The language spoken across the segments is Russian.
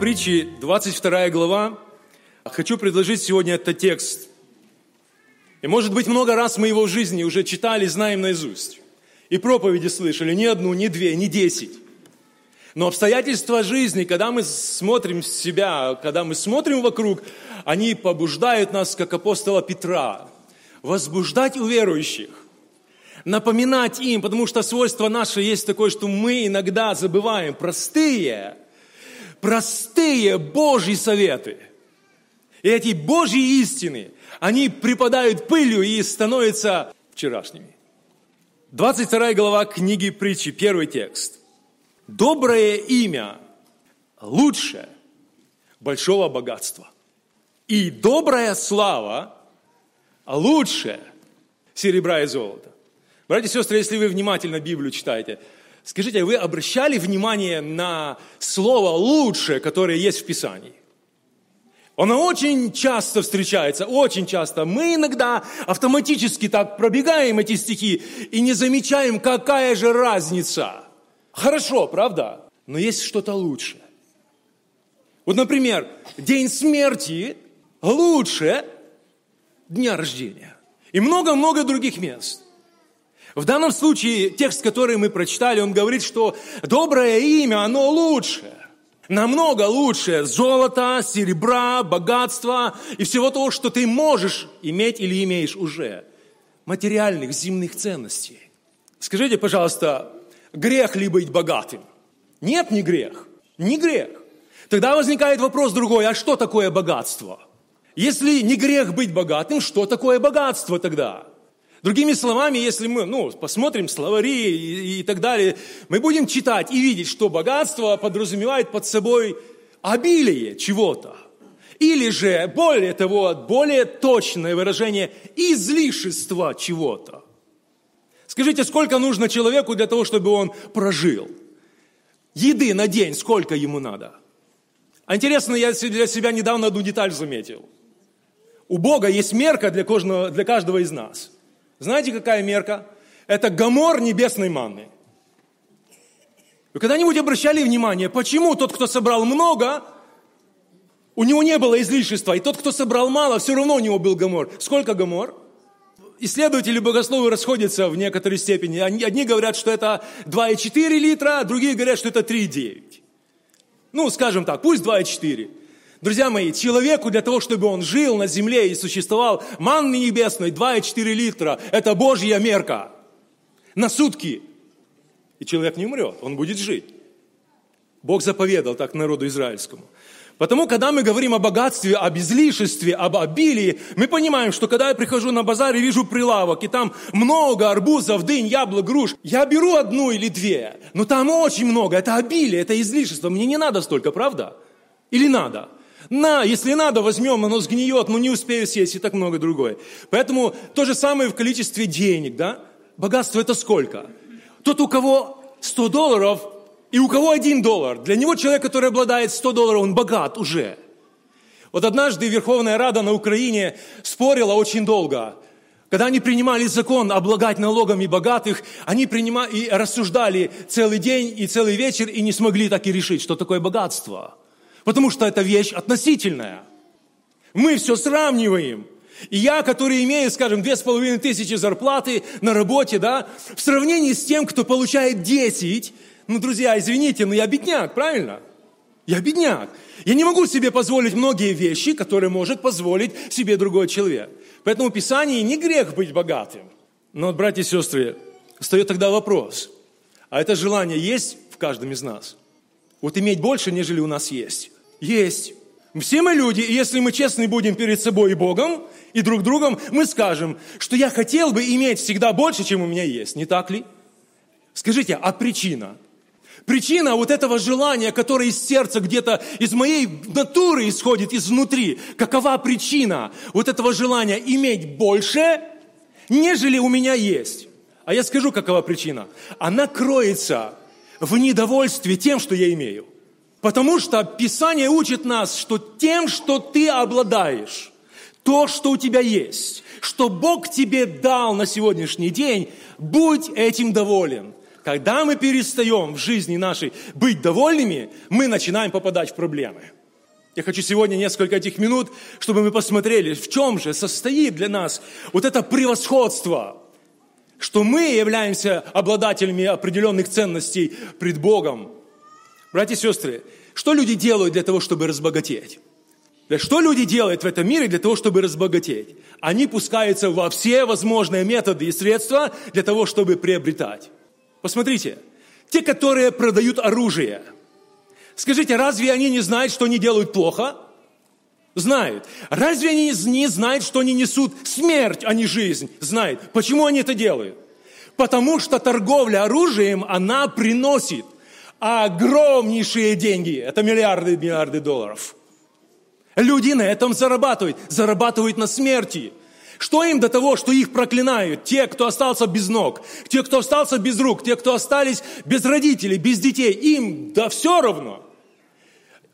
Притчи, 22 глава. Хочу предложить сегодня этот текст. И может быть много раз мы его в жизни уже читали, знаем наизусть. И проповеди слышали, не одну, не две, не десять. Но обстоятельства жизни, когда мы смотрим себя, когда мы смотрим вокруг, они побуждают нас, как апостола Петра, возбуждать у верующих, напоминать им, потому что свойство наше есть такое, что мы иногда забываем простые, простые Божьи советы. И эти Божьи истины, они припадают пылью и становятся вчерашними. 22 глава книги притчи, первый текст. Доброе имя лучше большого богатства. И добрая слава лучше серебра и золота. Братья и сестры, если вы внимательно Библию читаете, скажите, вы обращали внимание на слово «лучше», которое есть в Писании? Оно очень часто встречается, очень часто. Мы иногда автоматически так пробегаем эти стихи и не замечаем, какая же разница. Хорошо, правда? Но есть что-то лучше. Вот, например, день смерти лучше дня рождения. И много-много других мест. В данном случае текст, который мы прочитали, он говорит, что доброе имя, оно лучше намного лучше золота, серебра, богатства и всего того, что ты можешь иметь или имеешь уже. Материальных, земных ценностей. Скажите, пожалуйста, грех ли быть богатым? Нет, не грех. Не грех. Тогда возникает вопрос другой, а что такое богатство? Если не грех быть богатым, что такое богатство тогда? Другими словами, если мы ну, посмотрим словари и, и так далее, мы будем читать и видеть, что богатство подразумевает под собой обилие чего-то. Или же, более того, более точное выражение, излишество чего-то. Скажите, сколько нужно человеку для того, чтобы он прожил? Еды на день сколько ему надо? А интересно, я для себя недавно одну деталь заметил. У Бога есть мерка для каждого, для каждого из нас – знаете, какая мерка? Это гомор небесной манны. Вы когда-нибудь обращали внимание, почему тот, кто собрал много, у него не было излишества, и тот, кто собрал мало, все равно у него был гомор. Сколько гомор? Исследователи богословы расходятся в некоторой степени. Одни говорят, что это 2,4 литра, другие говорят, что это 3,9. Ну, скажем так, пусть 2,4. Друзья мои, человеку для того, чтобы он жил на земле и существовал, манны небесной 2,4 литра – это Божья мерка на сутки. И человек не умрет, он будет жить. Бог заповедал так народу израильскому. Потому, когда мы говорим о богатстве, об излишестве, об обилии, мы понимаем, что когда я прихожу на базар и вижу прилавок, и там много арбузов, дынь, яблок, груш, я беру одну или две, но там очень много, это обилие, это излишество, мне не надо столько, правда? Или надо? На, если надо, возьмем, оно сгниет, но не успею съесть и так много другое. Поэтому то же самое в количестве денег, да? Богатство это сколько? Тот, у кого 100 долларов и у кого один доллар, для него человек, который обладает 100 долларов, он богат уже. Вот однажды Верховная Рада на Украине спорила очень долго. Когда они принимали закон облагать налогами богатых, они принимали и рассуждали целый день и целый вечер и не смогли так и решить, что такое богатство – Потому что это вещь относительная. Мы все сравниваем. И я, который имею, скажем, две с половиной тысячи зарплаты на работе, да, в сравнении с тем, кто получает 10, ну, друзья, извините, но я бедняк, правильно? Я бедняк. Я не могу себе позволить многие вещи, которые может позволить себе другой человек. Поэтому в Писании не грех быть богатым. Но, братья и сестры, встает тогда вопрос. А это желание есть в каждом из нас? Вот иметь больше, нежели у нас есть. Есть. Все мы люди, и если мы честны будем перед собой и Богом, и друг другом, мы скажем, что я хотел бы иметь всегда больше, чем у меня есть. Не так ли? Скажите, а причина? Причина вот этого желания, которое из сердца где-то, из моей натуры исходит изнутри. Какова причина вот этого желания иметь больше, нежели у меня есть? А я скажу, какова причина. Она кроется в недовольстве тем, что я имею. Потому что Писание учит нас, что тем, что ты обладаешь, то, что у тебя есть, что Бог тебе дал на сегодняшний день, будь этим доволен. Когда мы перестаем в жизни нашей быть довольными, мы начинаем попадать в проблемы. Я хочу сегодня несколько этих минут, чтобы мы посмотрели, в чем же состоит для нас вот это превосходство, что мы являемся обладателями определенных ценностей пред Богом. Братья и сестры, что люди делают для того, чтобы разбогатеть? Что люди делают в этом мире для того, чтобы разбогатеть? Они пускаются во все возможные методы и средства для того, чтобы приобретать. Посмотрите, те, которые продают оружие, скажите, разве они не знают, что они делают плохо? Знают. Разве они не знают, что они несут смерть, а не жизнь? Знают. Почему они это делают? Потому что торговля оружием, она приносит огромнейшие деньги. Это миллиарды и миллиарды долларов – Люди на этом зарабатывают, зарабатывают на смерти. Что им до того, что их проклинают? Те, кто остался без ног, те, кто остался без рук, те, кто остались без родителей, без детей, им да все равно.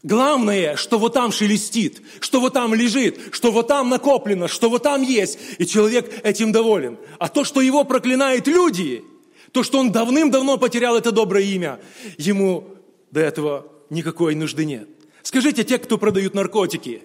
Главное, что вот там шелестит, что вот там лежит, что вот там накоплено, что вот там есть, и человек этим доволен. А то, что его проклинают люди, то, что он давным-давно потерял это доброе имя, ему до этого никакой нужды нет. Скажите, те, кто продают наркотики,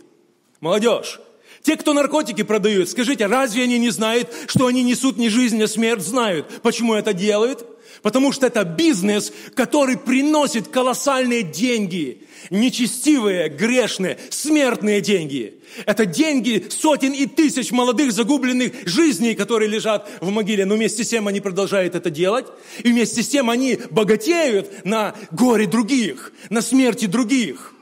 молодежь, те, кто наркотики продают, скажите, разве они не знают, что они несут не жизнь, а смерть? Знают. Почему это делают? Потому что это бизнес, который приносит колоссальные деньги. Нечестивые, грешные, смертные деньги. Это деньги сотен и тысяч молодых загубленных жизней, которые лежат в могиле. Но вместе с тем они продолжают это делать. И вместе с тем они богатеют на горе других, на смерти других.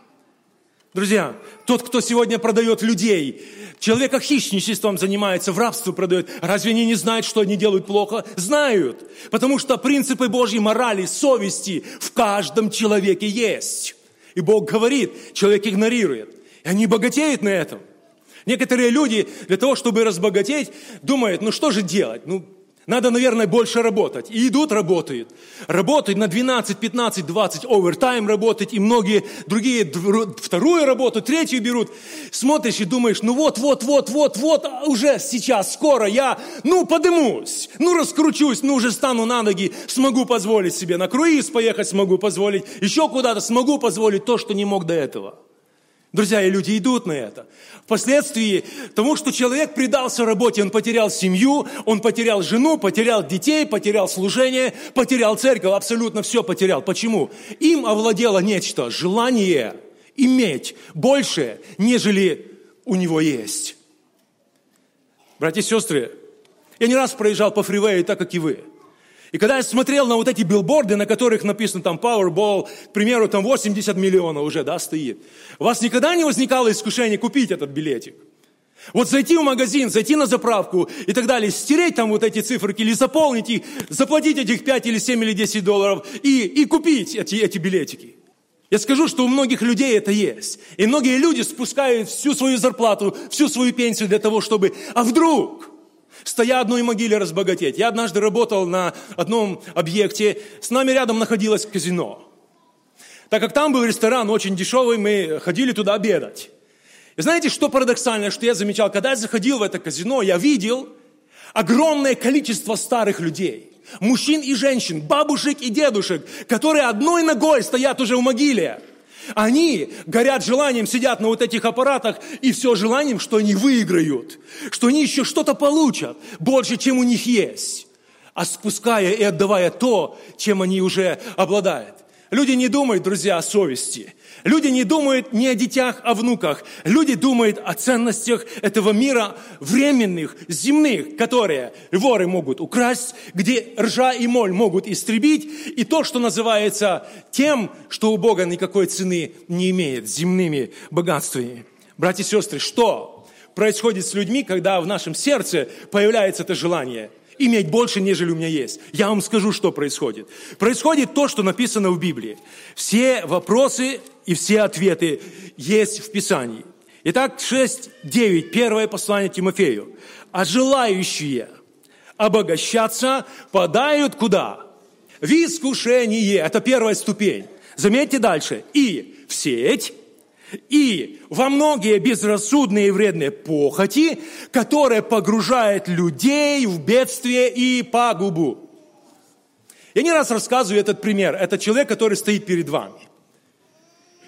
Друзья, тот, кто сегодня продает людей, человека хищничеством занимается, в рабство продает, разве они не знают, что они делают плохо? Знают, потому что принципы Божьей морали, совести в каждом человеке есть. И Бог говорит, человек игнорирует. И они богатеют на этом. Некоторые люди для того, чтобы разбогатеть, думают, ну что же делать? Ну, надо, наверное, больше работать. И идут, работают. Работают на 12, 15, 20, овертайм работать, и многие другие вторую работу, третью берут. Смотришь и думаешь, ну вот, вот, вот, вот, вот, а уже сейчас, скоро я, ну, подымусь, ну, раскручусь, ну, уже стану на ноги, смогу позволить себе на круиз поехать, смогу позволить еще куда-то, смогу позволить то, что не мог до этого. Друзья, и люди идут на это. Впоследствии тому, что человек предался работе, он потерял семью, он потерял жену, потерял детей, потерял служение, потерял церковь, абсолютно все потерял. Почему? Им овладело нечто, желание иметь больше, нежели у него есть. Братья и сестры, я не раз проезжал по фривею, так как и вы – и когда я смотрел на вот эти билборды, на которых написано там Powerball, к примеру, там 80 миллионов уже, да, стоит, у вас никогда не возникало искушение купить этот билетик? Вот зайти в магазин, зайти на заправку и так далее, стереть там вот эти циферки или заполнить их, заплатить этих 5 или 7 или 10 долларов и, и купить эти, эти билетики. Я скажу, что у многих людей это есть. И многие люди спускают всю свою зарплату, всю свою пенсию для того, чтобы, а вдруг, стоя одной могиле разбогатеть. Я однажды работал на одном объекте, с нами рядом находилось казино. Так как там был ресторан очень дешевый, мы ходили туда обедать. И знаете, что парадоксально, что я замечал? Когда я заходил в это казино, я видел огромное количество старых людей. Мужчин и женщин, бабушек и дедушек, которые одной ногой стоят уже в могиле. Они горят желанием, сидят на вот этих аппаратах, и все желанием, что они выиграют, что они еще что-то получат, больше, чем у них есть, а спуская и отдавая то, чем они уже обладают. Люди не думают, друзья, о совести. Люди не думают не о детях, а о внуках. Люди думают о ценностях этого мира временных, земных, которые воры могут украсть, где ржа и моль могут истребить, и то, что называется тем, что у Бога никакой цены не имеет, земными богатствами. Братья и сестры, что происходит с людьми, когда в нашем сердце появляется это желание – иметь больше, нежели у меня есть. Я вам скажу, что происходит. Происходит то, что написано в Библии. Все вопросы и все ответы есть в Писании. Итак, 6.9, первое послание Тимофею. А желающие обогащаться подают куда? В искушение. Это первая ступень. Заметьте дальше. И в сеть, и во многие безрассудные и вредные похоти, которые погружают людей в бедствие и пагубу. Я не раз рассказываю этот пример. Это человек, который стоит перед вами.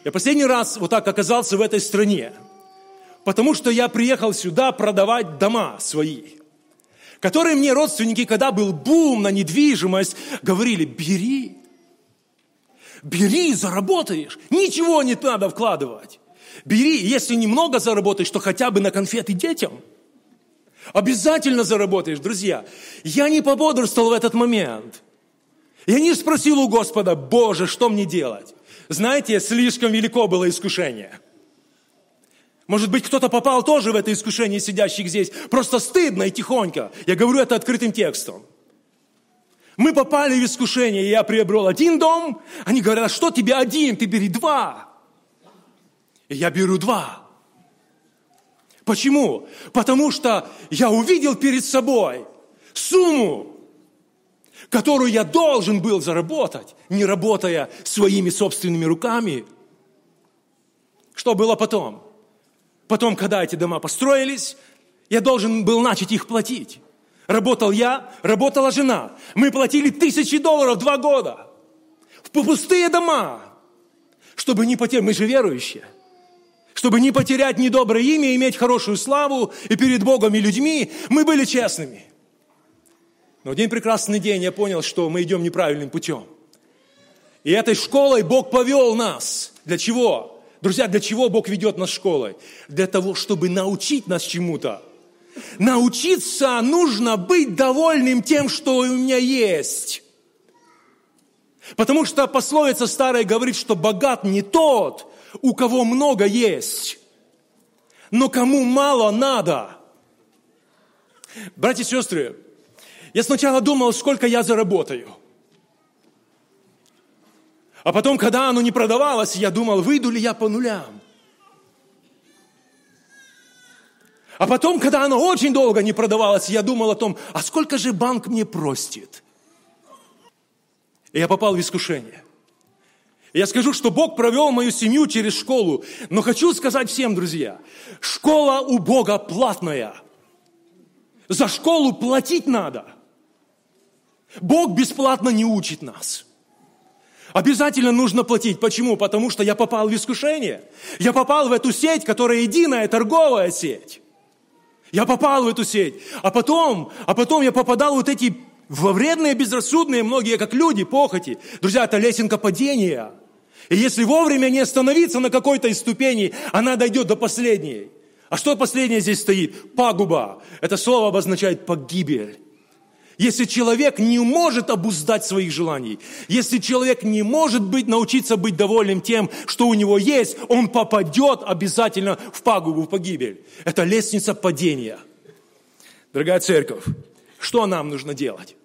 Я последний раз вот так оказался в этой стране, потому что я приехал сюда продавать дома свои, которые мне родственники, когда был бум на недвижимость, говорили, бери, бери, заработаешь, ничего не надо вкладывать. Бери, если немного заработаешь, то хотя бы на конфеты детям. Обязательно заработаешь, друзья. Я не пободрствовал в этот момент. Я не спросил у Господа, Боже, что мне делать? Знаете, слишком велико было искушение. Может быть, кто-то попал тоже в это искушение, сидящих здесь. Просто стыдно и тихонько. Я говорю это открытым текстом. Мы попали в искушение, и я приобрел один дом. Они говорят, а что тебе один? Ты бери два. И я беру два. Почему? Потому что я увидел перед собой сумму, которую я должен был заработать, не работая своими собственными руками. Что было потом? Потом, когда эти дома построились, я должен был начать их платить. Работал я, работала жена. Мы платили тысячи долларов два года. В пустые дома. Чтобы не потерять, мы же верующие. Чтобы не потерять недоброе имя, иметь хорошую славу и перед Богом и людьми, мы были честными. Но один прекрасный день я понял, что мы идем неправильным путем. И этой школой Бог повел нас. Для чего? Друзья, для чего Бог ведет нас школой? Для того, чтобы научить нас чему-то. Научиться нужно быть довольным тем, что у меня есть. Потому что пословица старая говорит, что богат не тот, у кого много есть, но кому мало надо. Братья и сестры, я сначала думал, сколько я заработаю. А потом, когда оно не продавалось, я думал, выйду ли я по нулям. А потом, когда оно очень долго не продавалось, я думал о том, а сколько же банк мне простит? И я попал в искушение. Я скажу, что Бог провел мою семью через школу. Но хочу сказать всем, друзья, школа у Бога платная. За школу платить надо – Бог бесплатно не учит нас. Обязательно нужно платить. Почему? Потому что я попал в искушение. Я попал в эту сеть, которая единая торговая сеть. Я попал в эту сеть. А потом, а потом я попадал в вот эти во вредные, безрассудные, многие как люди, похоти. Друзья, это лесенка падения. И если вовремя не остановиться на какой-то из ступеней, она дойдет до последней. А что последнее здесь стоит? Пагуба. Это слово обозначает погибель. Если человек не может обуздать своих желаний, если человек не может быть, научиться быть довольным тем, что у него есть, он попадет обязательно в пагубу, в погибель. Это лестница падения. Дорогая церковь, что нам нужно делать?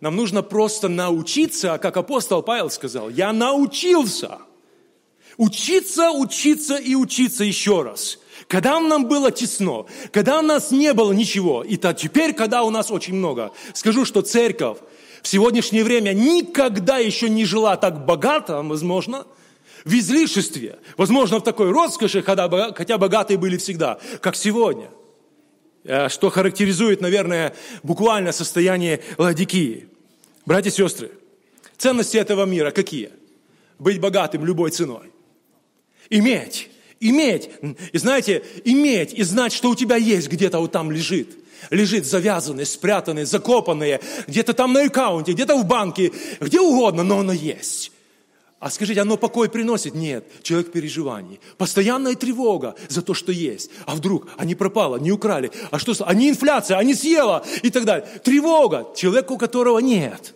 Нам нужно просто научиться, как апостол Павел сказал, я научился. Учиться, учиться и учиться еще раз – когда нам было тесно, когда у нас не было ничего, и то теперь, когда у нас очень много, скажу, что церковь в сегодняшнее время никогда еще не жила так богато, возможно, в излишестве, возможно, в такой роскоши, когда, хотя богатые были всегда, как сегодня. Э, что характеризует, наверное, буквально состояние Ладикии. Братья и сестры, ценности этого мира какие? Быть богатым любой ценой. Иметь Иметь, и знаете, иметь и знать, что у тебя есть где-то вот там лежит. Лежит завязанный, спрятанный, закопанный, где-то там на аккаунте, где-то в банке, где угодно, но оно есть. А скажите, оно покой приносит? Нет, человек в переживании. Постоянная тревога за то, что есть. А вдруг, а не пропало, не украли, а что, не инфляция, не съела и так далее. Тревога, человеку, которого нет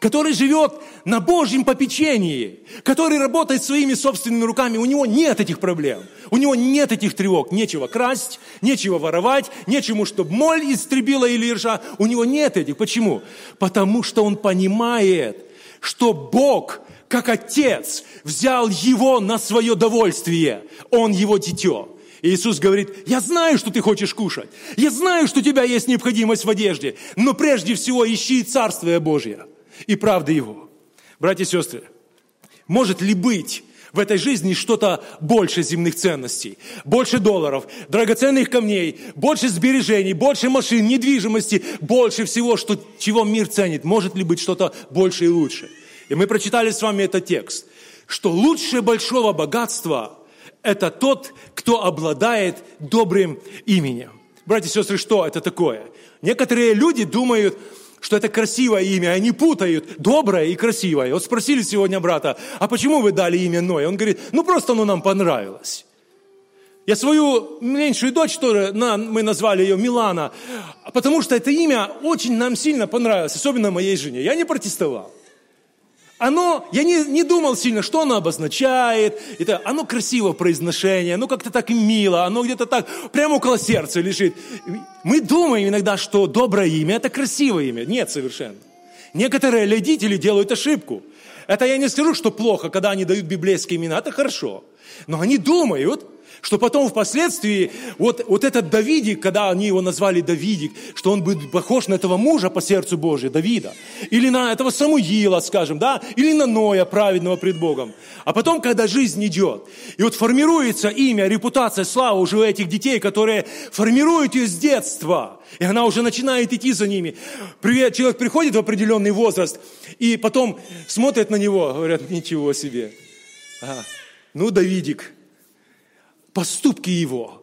который живет на Божьем попечении, который работает своими собственными руками, у него нет этих проблем, у него нет этих тревог, нечего красть, нечего воровать, нечему, чтобы моль истребила или ржа, у него нет этих. Почему? Потому что он понимает, что Бог, как Отец, взял его на свое довольствие, он его дитё. И Иисус говорит, я знаю, что ты хочешь кушать, я знаю, что у тебя есть необходимость в одежде, но прежде всего ищи Царствие Божье – и правды Его. Братья и сестры, может ли быть в этой жизни что-то больше земных ценностей, больше долларов, драгоценных камней, больше сбережений, больше машин, недвижимости, больше всего, что, чего мир ценит. Может ли быть что-то больше и лучше? И мы прочитали с вами этот текст, что лучшее большого богатства – это тот, кто обладает добрым именем. Братья и сестры, что это такое? Некоторые люди думают, что это красивое имя, они путают доброе и красивое. Вот спросили сегодня брата, а почему вы дали имя Ной? Он говорит, ну просто оно нам понравилось. Я свою меньшую дочь тоже, мы назвали ее Милана, потому что это имя очень нам сильно понравилось, особенно моей жене. Я не протестовал оно, я не, не думал сильно, что оно обозначает. Это, оно красиво произношение, оно как-то так мило, оно где-то так прямо около сердца лежит. Мы думаем иногда, что доброе имя – это красивое имя. Нет, совершенно. Некоторые родители делают ошибку. Это я не скажу, что плохо, когда они дают библейские имена, это хорошо. Но они думают, что потом впоследствии вот, вот этот Давидик, когда они его назвали Давидик, что он будет похож на этого мужа по сердцу Божию, Давида, или на этого Самуила, скажем, да, или на Ноя, праведного пред Богом. А потом, когда жизнь идет, и вот формируется имя, репутация, слава уже у этих детей, которые формируют ее с детства, и она уже начинает идти за ними. Привет, человек приходит в определенный возраст, и потом смотрят на него, говорят, ничего себе. Ага. Ну, Давидик, поступки его,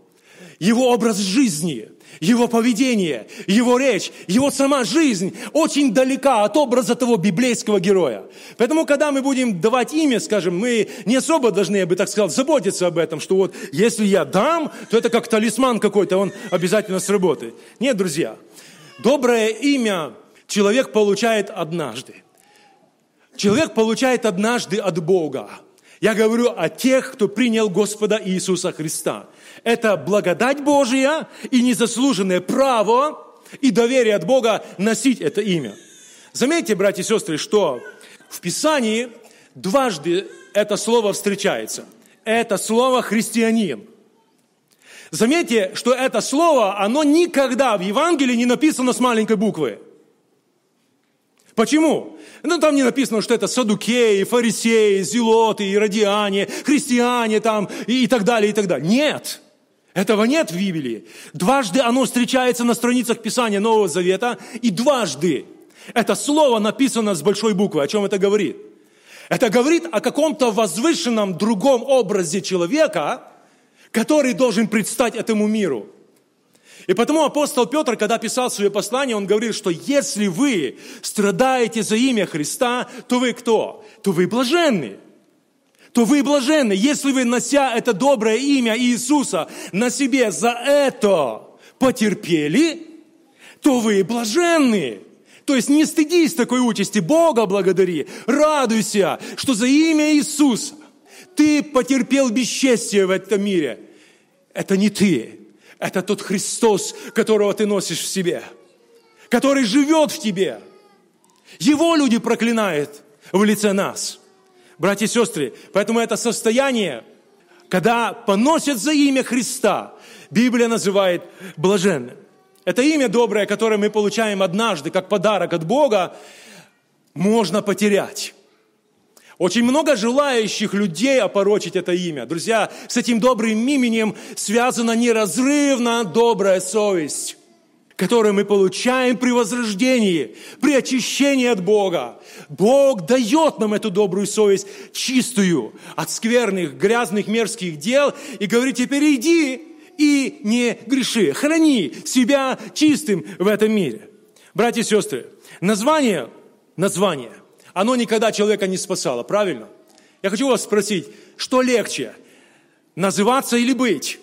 его образ жизни, его поведение, его речь, его сама жизнь очень далека от образа того библейского героя. Поэтому, когда мы будем давать имя, скажем, мы не особо должны, я бы так сказал, заботиться об этом, что вот если я дам, то это как талисман какой-то, он обязательно сработает. Нет, друзья, доброе имя человек получает однажды. Человек получает однажды от Бога. Я говорю о тех, кто принял Господа Иисуса Христа. Это благодать Божья и незаслуженное право и доверие от Бога носить это имя. Заметьте, братья и сестры, что в Писании дважды это слово встречается. Это слово «христианин». Заметьте, что это слово, оно никогда в Евангелии не написано с маленькой буквы. Почему? Ну, там не написано, что это садукеи, фарисеи, зелоты, иродиане, христиане там и, и так далее, и так далее. Нет. Этого нет в Библии. Дважды оно встречается на страницах Писания Нового Завета, и дважды это слово написано с большой буквы. О чем это говорит? Это говорит о каком-то возвышенном другом образе человека, который должен предстать этому миру. И потому апостол Петр, когда писал свое послание, он говорил, что если вы страдаете за имя Христа, то вы кто? То вы блаженны. То вы блаженны, если вы, нося это доброе имя Иисуса на себе за это потерпели, то вы блаженны. То есть не стыдись такой участи, Бога благодари, радуйся, что за имя Иисуса ты потерпел бесчестие в этом мире. Это не ты, это тот Христос, которого ты носишь в себе, который живет в тебе. Его люди проклинают в лице нас. Братья и сестры, поэтому это состояние, когда поносят за имя Христа, Библия называет блаженным. Это имя доброе, которое мы получаем однажды, как подарок от Бога, можно потерять. Очень много желающих людей опорочить это имя. Друзья, с этим добрым именем связана неразрывно добрая совесть, которую мы получаем при возрождении, при очищении от Бога. Бог дает нам эту добрую совесть, чистую от скверных, грязных, мерзких дел, и говорит, теперь иди и не греши, храни себя чистым в этом мире. Братья и сестры, название, название оно никогда человека не спасало, правильно? Я хочу вас спросить, что легче, называться или быть?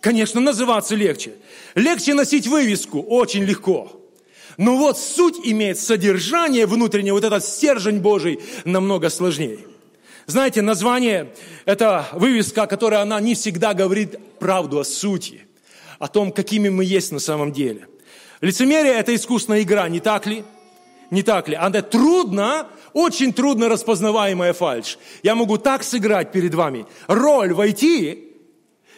Конечно, называться легче. Легче носить вывеску, очень легко. Но вот суть имеет содержание внутреннее, вот этот стержень Божий намного сложнее. Знаете, название – это вывеска, которая она не всегда говорит правду о сути, о том, какими мы есть на самом деле. Лицемерие – это искусная игра, не так ли? Не так ли? Это трудно, очень трудно распознаваемая фальшь. Я могу так сыграть перед вами, роль войти,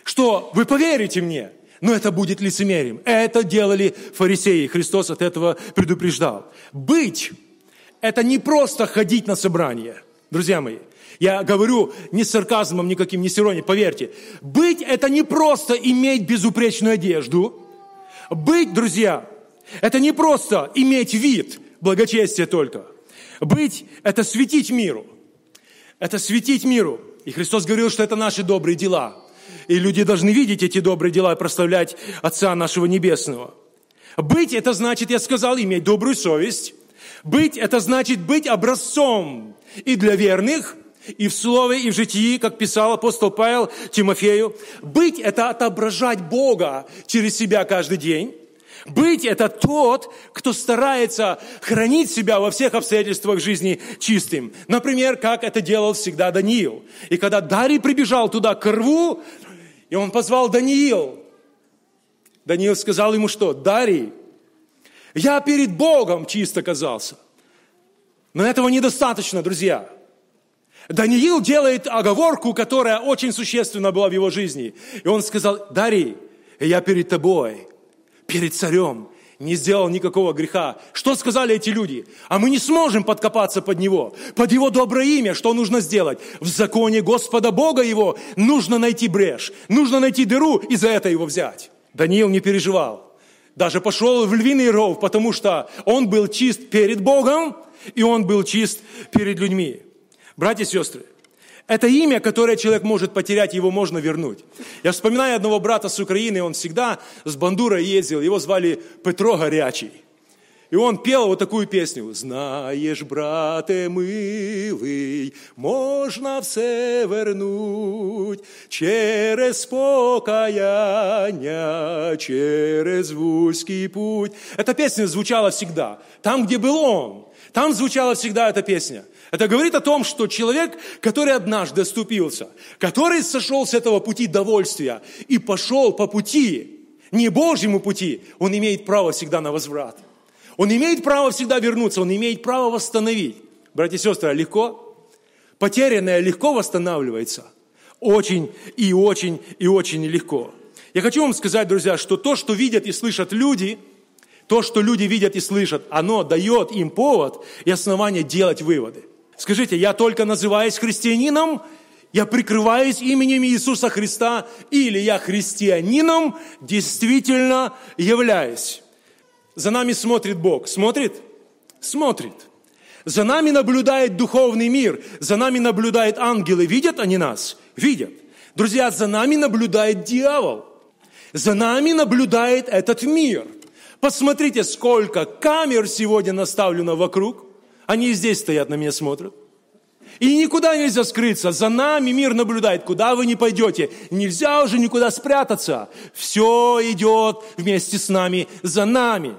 что вы поверите мне, но это будет лицемерием. Это делали фарисеи. Христос от этого предупреждал. Быть – это не просто ходить на собрание. Друзья мои, я говорю не с сарказмом никаким, не с иронией, поверьте. Быть – это не просто иметь безупречную одежду. Быть, друзья, это не просто иметь вид, благочестие только. Быть – это светить миру. Это светить миру. И Христос говорил, что это наши добрые дела. И люди должны видеть эти добрые дела и прославлять Отца нашего Небесного. Быть – это значит, я сказал, иметь добрую совесть. Быть – это значит быть образцом и для верных, и в слове, и в житии, как писал апостол Павел Тимофею. Быть – это отображать Бога через себя каждый день. Быть – это тот, кто старается хранить себя во всех обстоятельствах жизни чистым. Например, как это делал всегда Даниил. И когда Дарий прибежал туда к рву, и он позвал Даниил, Даниил сказал ему что? Дарий, я перед Богом чист оказался. Но этого недостаточно, друзья. Даниил делает оговорку, которая очень существенна была в его жизни. И он сказал, Дарий, я перед тобой перед царем, не сделал никакого греха. Что сказали эти люди? А мы не сможем подкопаться под него, под его доброе имя. Что нужно сделать? В законе Господа Бога его нужно найти брешь, нужно найти дыру и за это его взять. Даниил не переживал. Даже пошел в львиный ров, потому что он был чист перед Богом, и он был чист перед людьми. Братья и сестры, это имя, которое человек может потерять, его можно вернуть. Я вспоминаю одного брата с Украины, он всегда с бандурой ездил, его звали Петро Горячий. И он пел вот такую песню. «Знаешь, брате милый, можно все вернуть через покаяние, через вузкий путь». Эта песня звучала всегда. Там, где был он, там звучала всегда эта песня. Это говорит о том, что человек, который однажды оступился, который сошел с этого пути довольствия и пошел по пути, не Божьему пути, он имеет право всегда на возврат. Он имеет право всегда вернуться, он имеет право восстановить. Братья и сестры, а легко? Потерянное легко восстанавливается. Очень и очень и очень легко. Я хочу вам сказать, друзья, что то, что видят и слышат люди – то, что люди видят и слышат, оно дает им повод и основание делать выводы. Скажите, я только называюсь христианином, я прикрываюсь именем Иисуса Христа, или я христианином действительно являюсь. За нами смотрит Бог. Смотрит? Смотрит. За нами наблюдает духовный мир, за нами наблюдают ангелы. Видят они нас? Видят. Друзья, за нами наблюдает дьявол. За нами наблюдает этот мир. Посмотрите, сколько камер сегодня наставлено вокруг – они здесь стоят, на меня смотрят. И никуда нельзя скрыться. За нами мир наблюдает. Куда вы не пойдете? Нельзя уже никуда спрятаться. Все идет вместе с нами, за нами.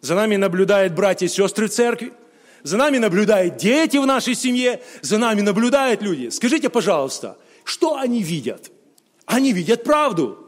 За нами наблюдают братья и сестры в церкви. За нами наблюдают дети в нашей семье. За нами наблюдают люди. Скажите, пожалуйста, что они видят? Они видят правду.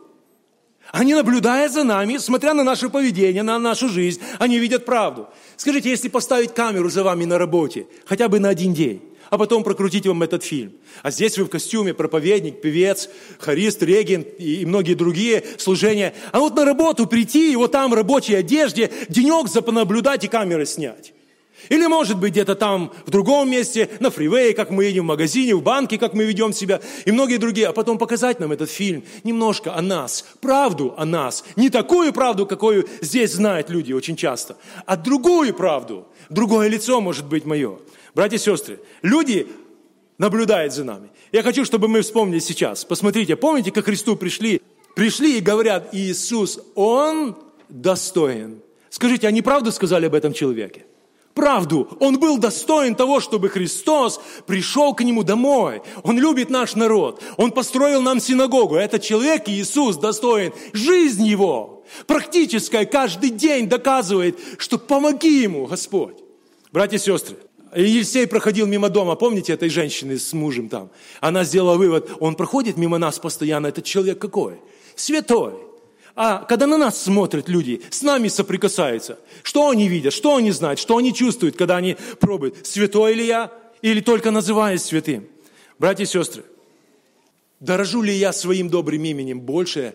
Они наблюдают за нами, смотря на наше поведение, на нашу жизнь, они видят правду. Скажите, если поставить камеру за вами на работе, хотя бы на один день, а потом прокрутить вам этот фильм. А здесь вы в костюме, проповедник, певец, хорист, регент и многие другие служения. А вот на работу прийти и вот там в рабочей одежде денек запонаблюдать и камеры снять. Или, может быть, где-то там, в другом месте, на фривее, как мы едем в магазине, в банке, как мы ведем себя, и многие другие. А потом показать нам этот фильм немножко о нас, правду о нас. Не такую правду, какую здесь знают люди очень часто, а другую правду. Другое лицо может быть мое. Братья и сестры, люди наблюдают за нами. Я хочу, чтобы мы вспомнили сейчас. Посмотрите, помните, как Христу пришли? Пришли и говорят, Иисус, Он достоин. Скажите, они правду сказали об этом человеке? Правду. Он был достоин того, чтобы Христос пришел к нему домой. Он любит наш народ. Он построил нам синагогу. Этот человек, Иисус, достоин. Жизнь его, практическая, каждый день доказывает, что помоги ему, Господь. Братья и сестры, Елисей проходил мимо дома, помните этой женщины с мужем там? Она сделала вывод, он проходит мимо нас постоянно, этот человек какой? Святой. А когда на нас смотрят люди, с нами соприкасаются, что они видят, что они знают, что они чувствуют, когда они пробуют, святой ли я или только называясь святым? Братья и сестры, дорожу ли я своим добрым именем больше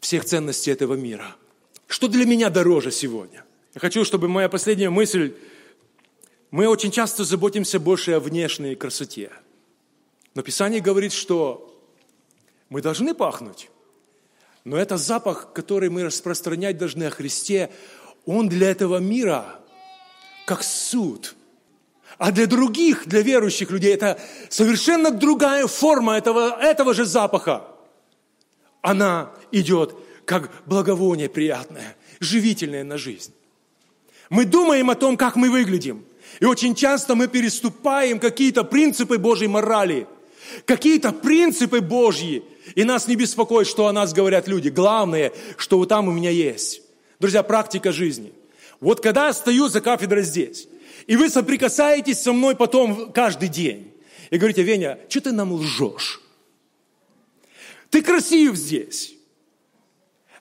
всех ценностей этого мира? Что для меня дороже сегодня? Я хочу, чтобы моя последняя мысль, Мы очень часто заботимся больше о внешней красоте. Но Писание говорит, что мы должны пахнуть. Но это запах, который мы распространять должны о Христе, он для этого мира как суд. А для других, для верующих людей, это совершенно другая форма этого, этого же запаха. Она идет как благовоние приятное, живительное на жизнь. Мы думаем о том, как мы выглядим. И очень часто мы переступаем какие-то принципы Божьей морали, какие-то принципы Божьи, и нас не беспокоит, что о нас говорят люди. Главное, что вот там у меня есть. Друзья, практика жизни. Вот когда я стою за кафедрой здесь, и вы соприкасаетесь со мной потом каждый день, и говорите, Веня, что ты нам лжешь? Ты красив здесь,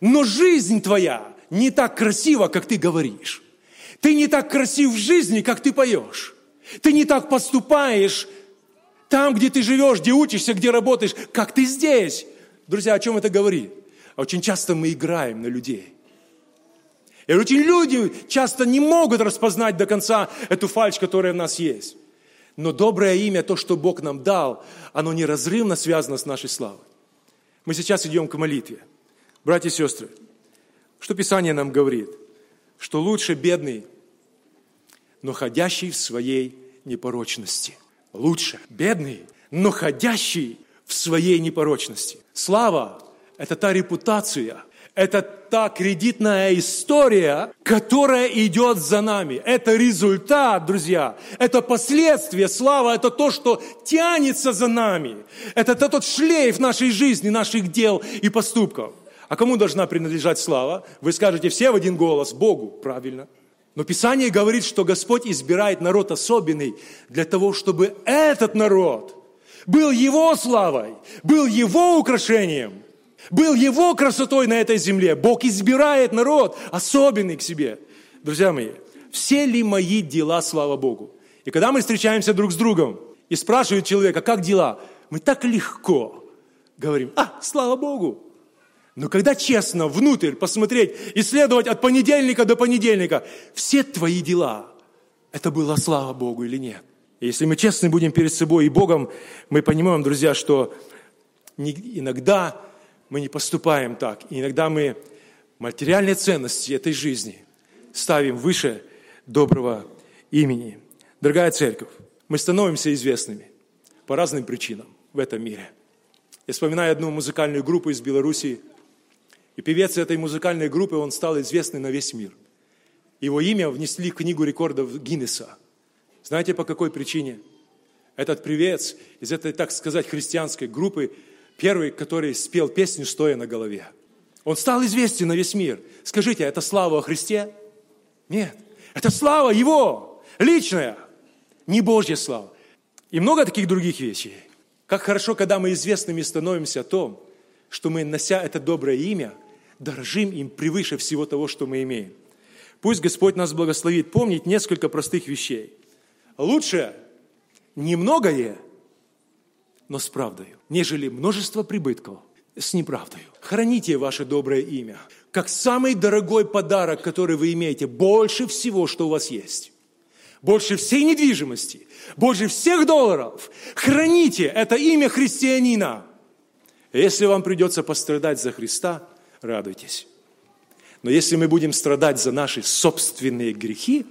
но жизнь твоя не так красива, как ты говоришь. Ты не так красив в жизни, как ты поешь. Ты не так поступаешь там, где ты живешь, где учишься, где работаешь, как ты здесь. Друзья, о чем это говорит? Очень часто мы играем на людей. И очень люди часто не могут распознать до конца эту фальшь, которая в нас есть. Но доброе имя, то, что Бог нам дал, оно неразрывно связано с нашей славой. Мы сейчас идем к молитве. Братья и сестры, что Писание нам говорит? Что лучше бедный но ходящий в своей непорочности. Лучше бедный, но ходящий в своей непорочности. Слава – это та репутация, это та кредитная история, которая идет за нами. Это результат, друзья. Это последствия. Слава – это то, что тянется за нами. Это тот шлейф нашей жизни, наших дел и поступков. А кому должна принадлежать слава? Вы скажете все в один голос – Богу. Правильно. Но Писание говорит, что Господь избирает народ особенный для того, чтобы этот народ был Его славой, был Его украшением, был Его красотой на этой земле. Бог избирает народ особенный к себе. Друзья мои, все ли мои дела, слава Богу? И когда мы встречаемся друг с другом и спрашивают человека, как дела, мы так легко говорим, а, слава Богу, но когда честно внутрь посмотреть, исследовать от понедельника до понедельника, все твои дела, это было слава Богу или нет? Если мы честны будем перед собой и Богом, мы понимаем, друзья, что иногда мы не поступаем так. Иногда мы материальные ценности этой жизни ставим выше доброго имени. Дорогая церковь, мы становимся известными по разным причинам в этом мире. Я вспоминаю одну музыкальную группу из Белоруссии – и певец этой музыкальной группы, он стал известный на весь мир. Его имя внесли в книгу рекордов Гиннеса. Знаете, по какой причине? Этот певец из этой, так сказать, христианской группы, первый, который спел песню «Стоя на голове». Он стал известен на весь мир. Скажите, это слава о Христе? Нет. Это слава Его, личная, не Божья слава. И много таких других вещей. Как хорошо, когда мы известными становимся о том, что мы, нося это доброе имя – дорожим им превыше всего того, что мы имеем. Пусть Господь нас благословит помнить несколько простых вещей. Лучше немногое, но с правдою, нежели множество прибытков с неправдою. Храните ваше доброе имя, как самый дорогой подарок, который вы имеете, больше всего, что у вас есть. Больше всей недвижимости, больше всех долларов. Храните это имя христианина. Если вам придется пострадать за Христа – радуйтесь. Но если мы будем страдать за наши собственные грехи,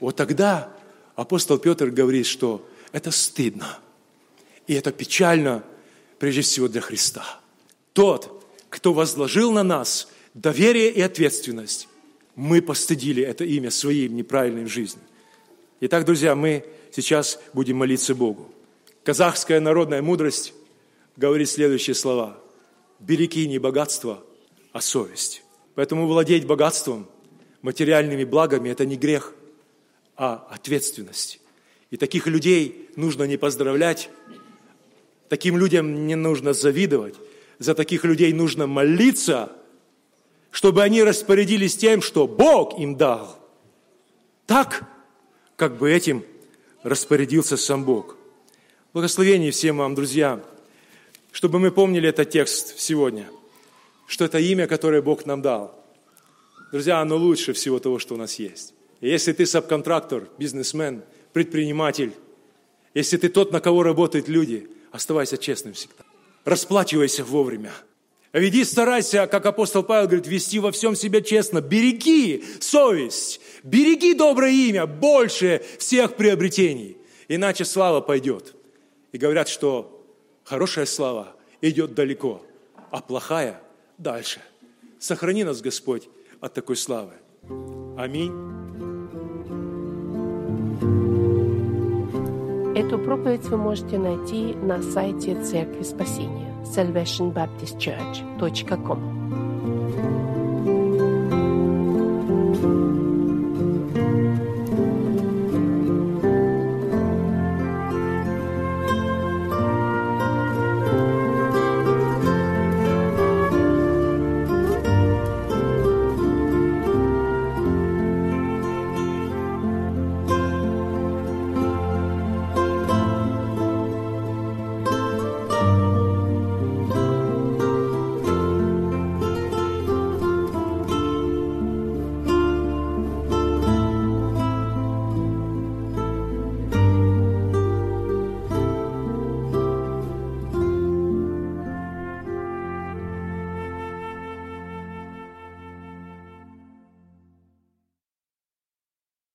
вот тогда апостол Петр говорит, что это стыдно. И это печально, прежде всего, для Христа. Тот, кто возложил на нас доверие и ответственность, мы постыдили это имя своей неправильной жизни. Итак, друзья, мы сейчас будем молиться Богу. Казахская народная мудрость говорит следующие слова – береги не богатство, а совесть. Поэтому владеть богатством, материальными благами – это не грех, а ответственность. И таких людей нужно не поздравлять, таким людям не нужно завидовать, за таких людей нужно молиться, чтобы они распорядились тем, что Бог им дал. Так, как бы этим распорядился сам Бог. Благословение всем вам, друзья чтобы мы помнили этот текст сегодня, что это имя, которое Бог нам дал. Друзья, оно лучше всего того, что у нас есть. И если ты сабконтрактор, бизнесмен, предприниматель, если ты тот, на кого работают люди, оставайся честным всегда. Расплачивайся вовремя. Веди, старайся, как апостол Павел говорит, вести во всем себя честно. Береги совесть, береги доброе имя больше всех приобретений. Иначе слава пойдет. И говорят, что хорошая слава идет далеко, а плохая дальше. Сохрани нас, Господь, от такой славы. Аминь. Эту проповедь вы можете найти на сайте Церкви Спасения salvationbaptistchurch.com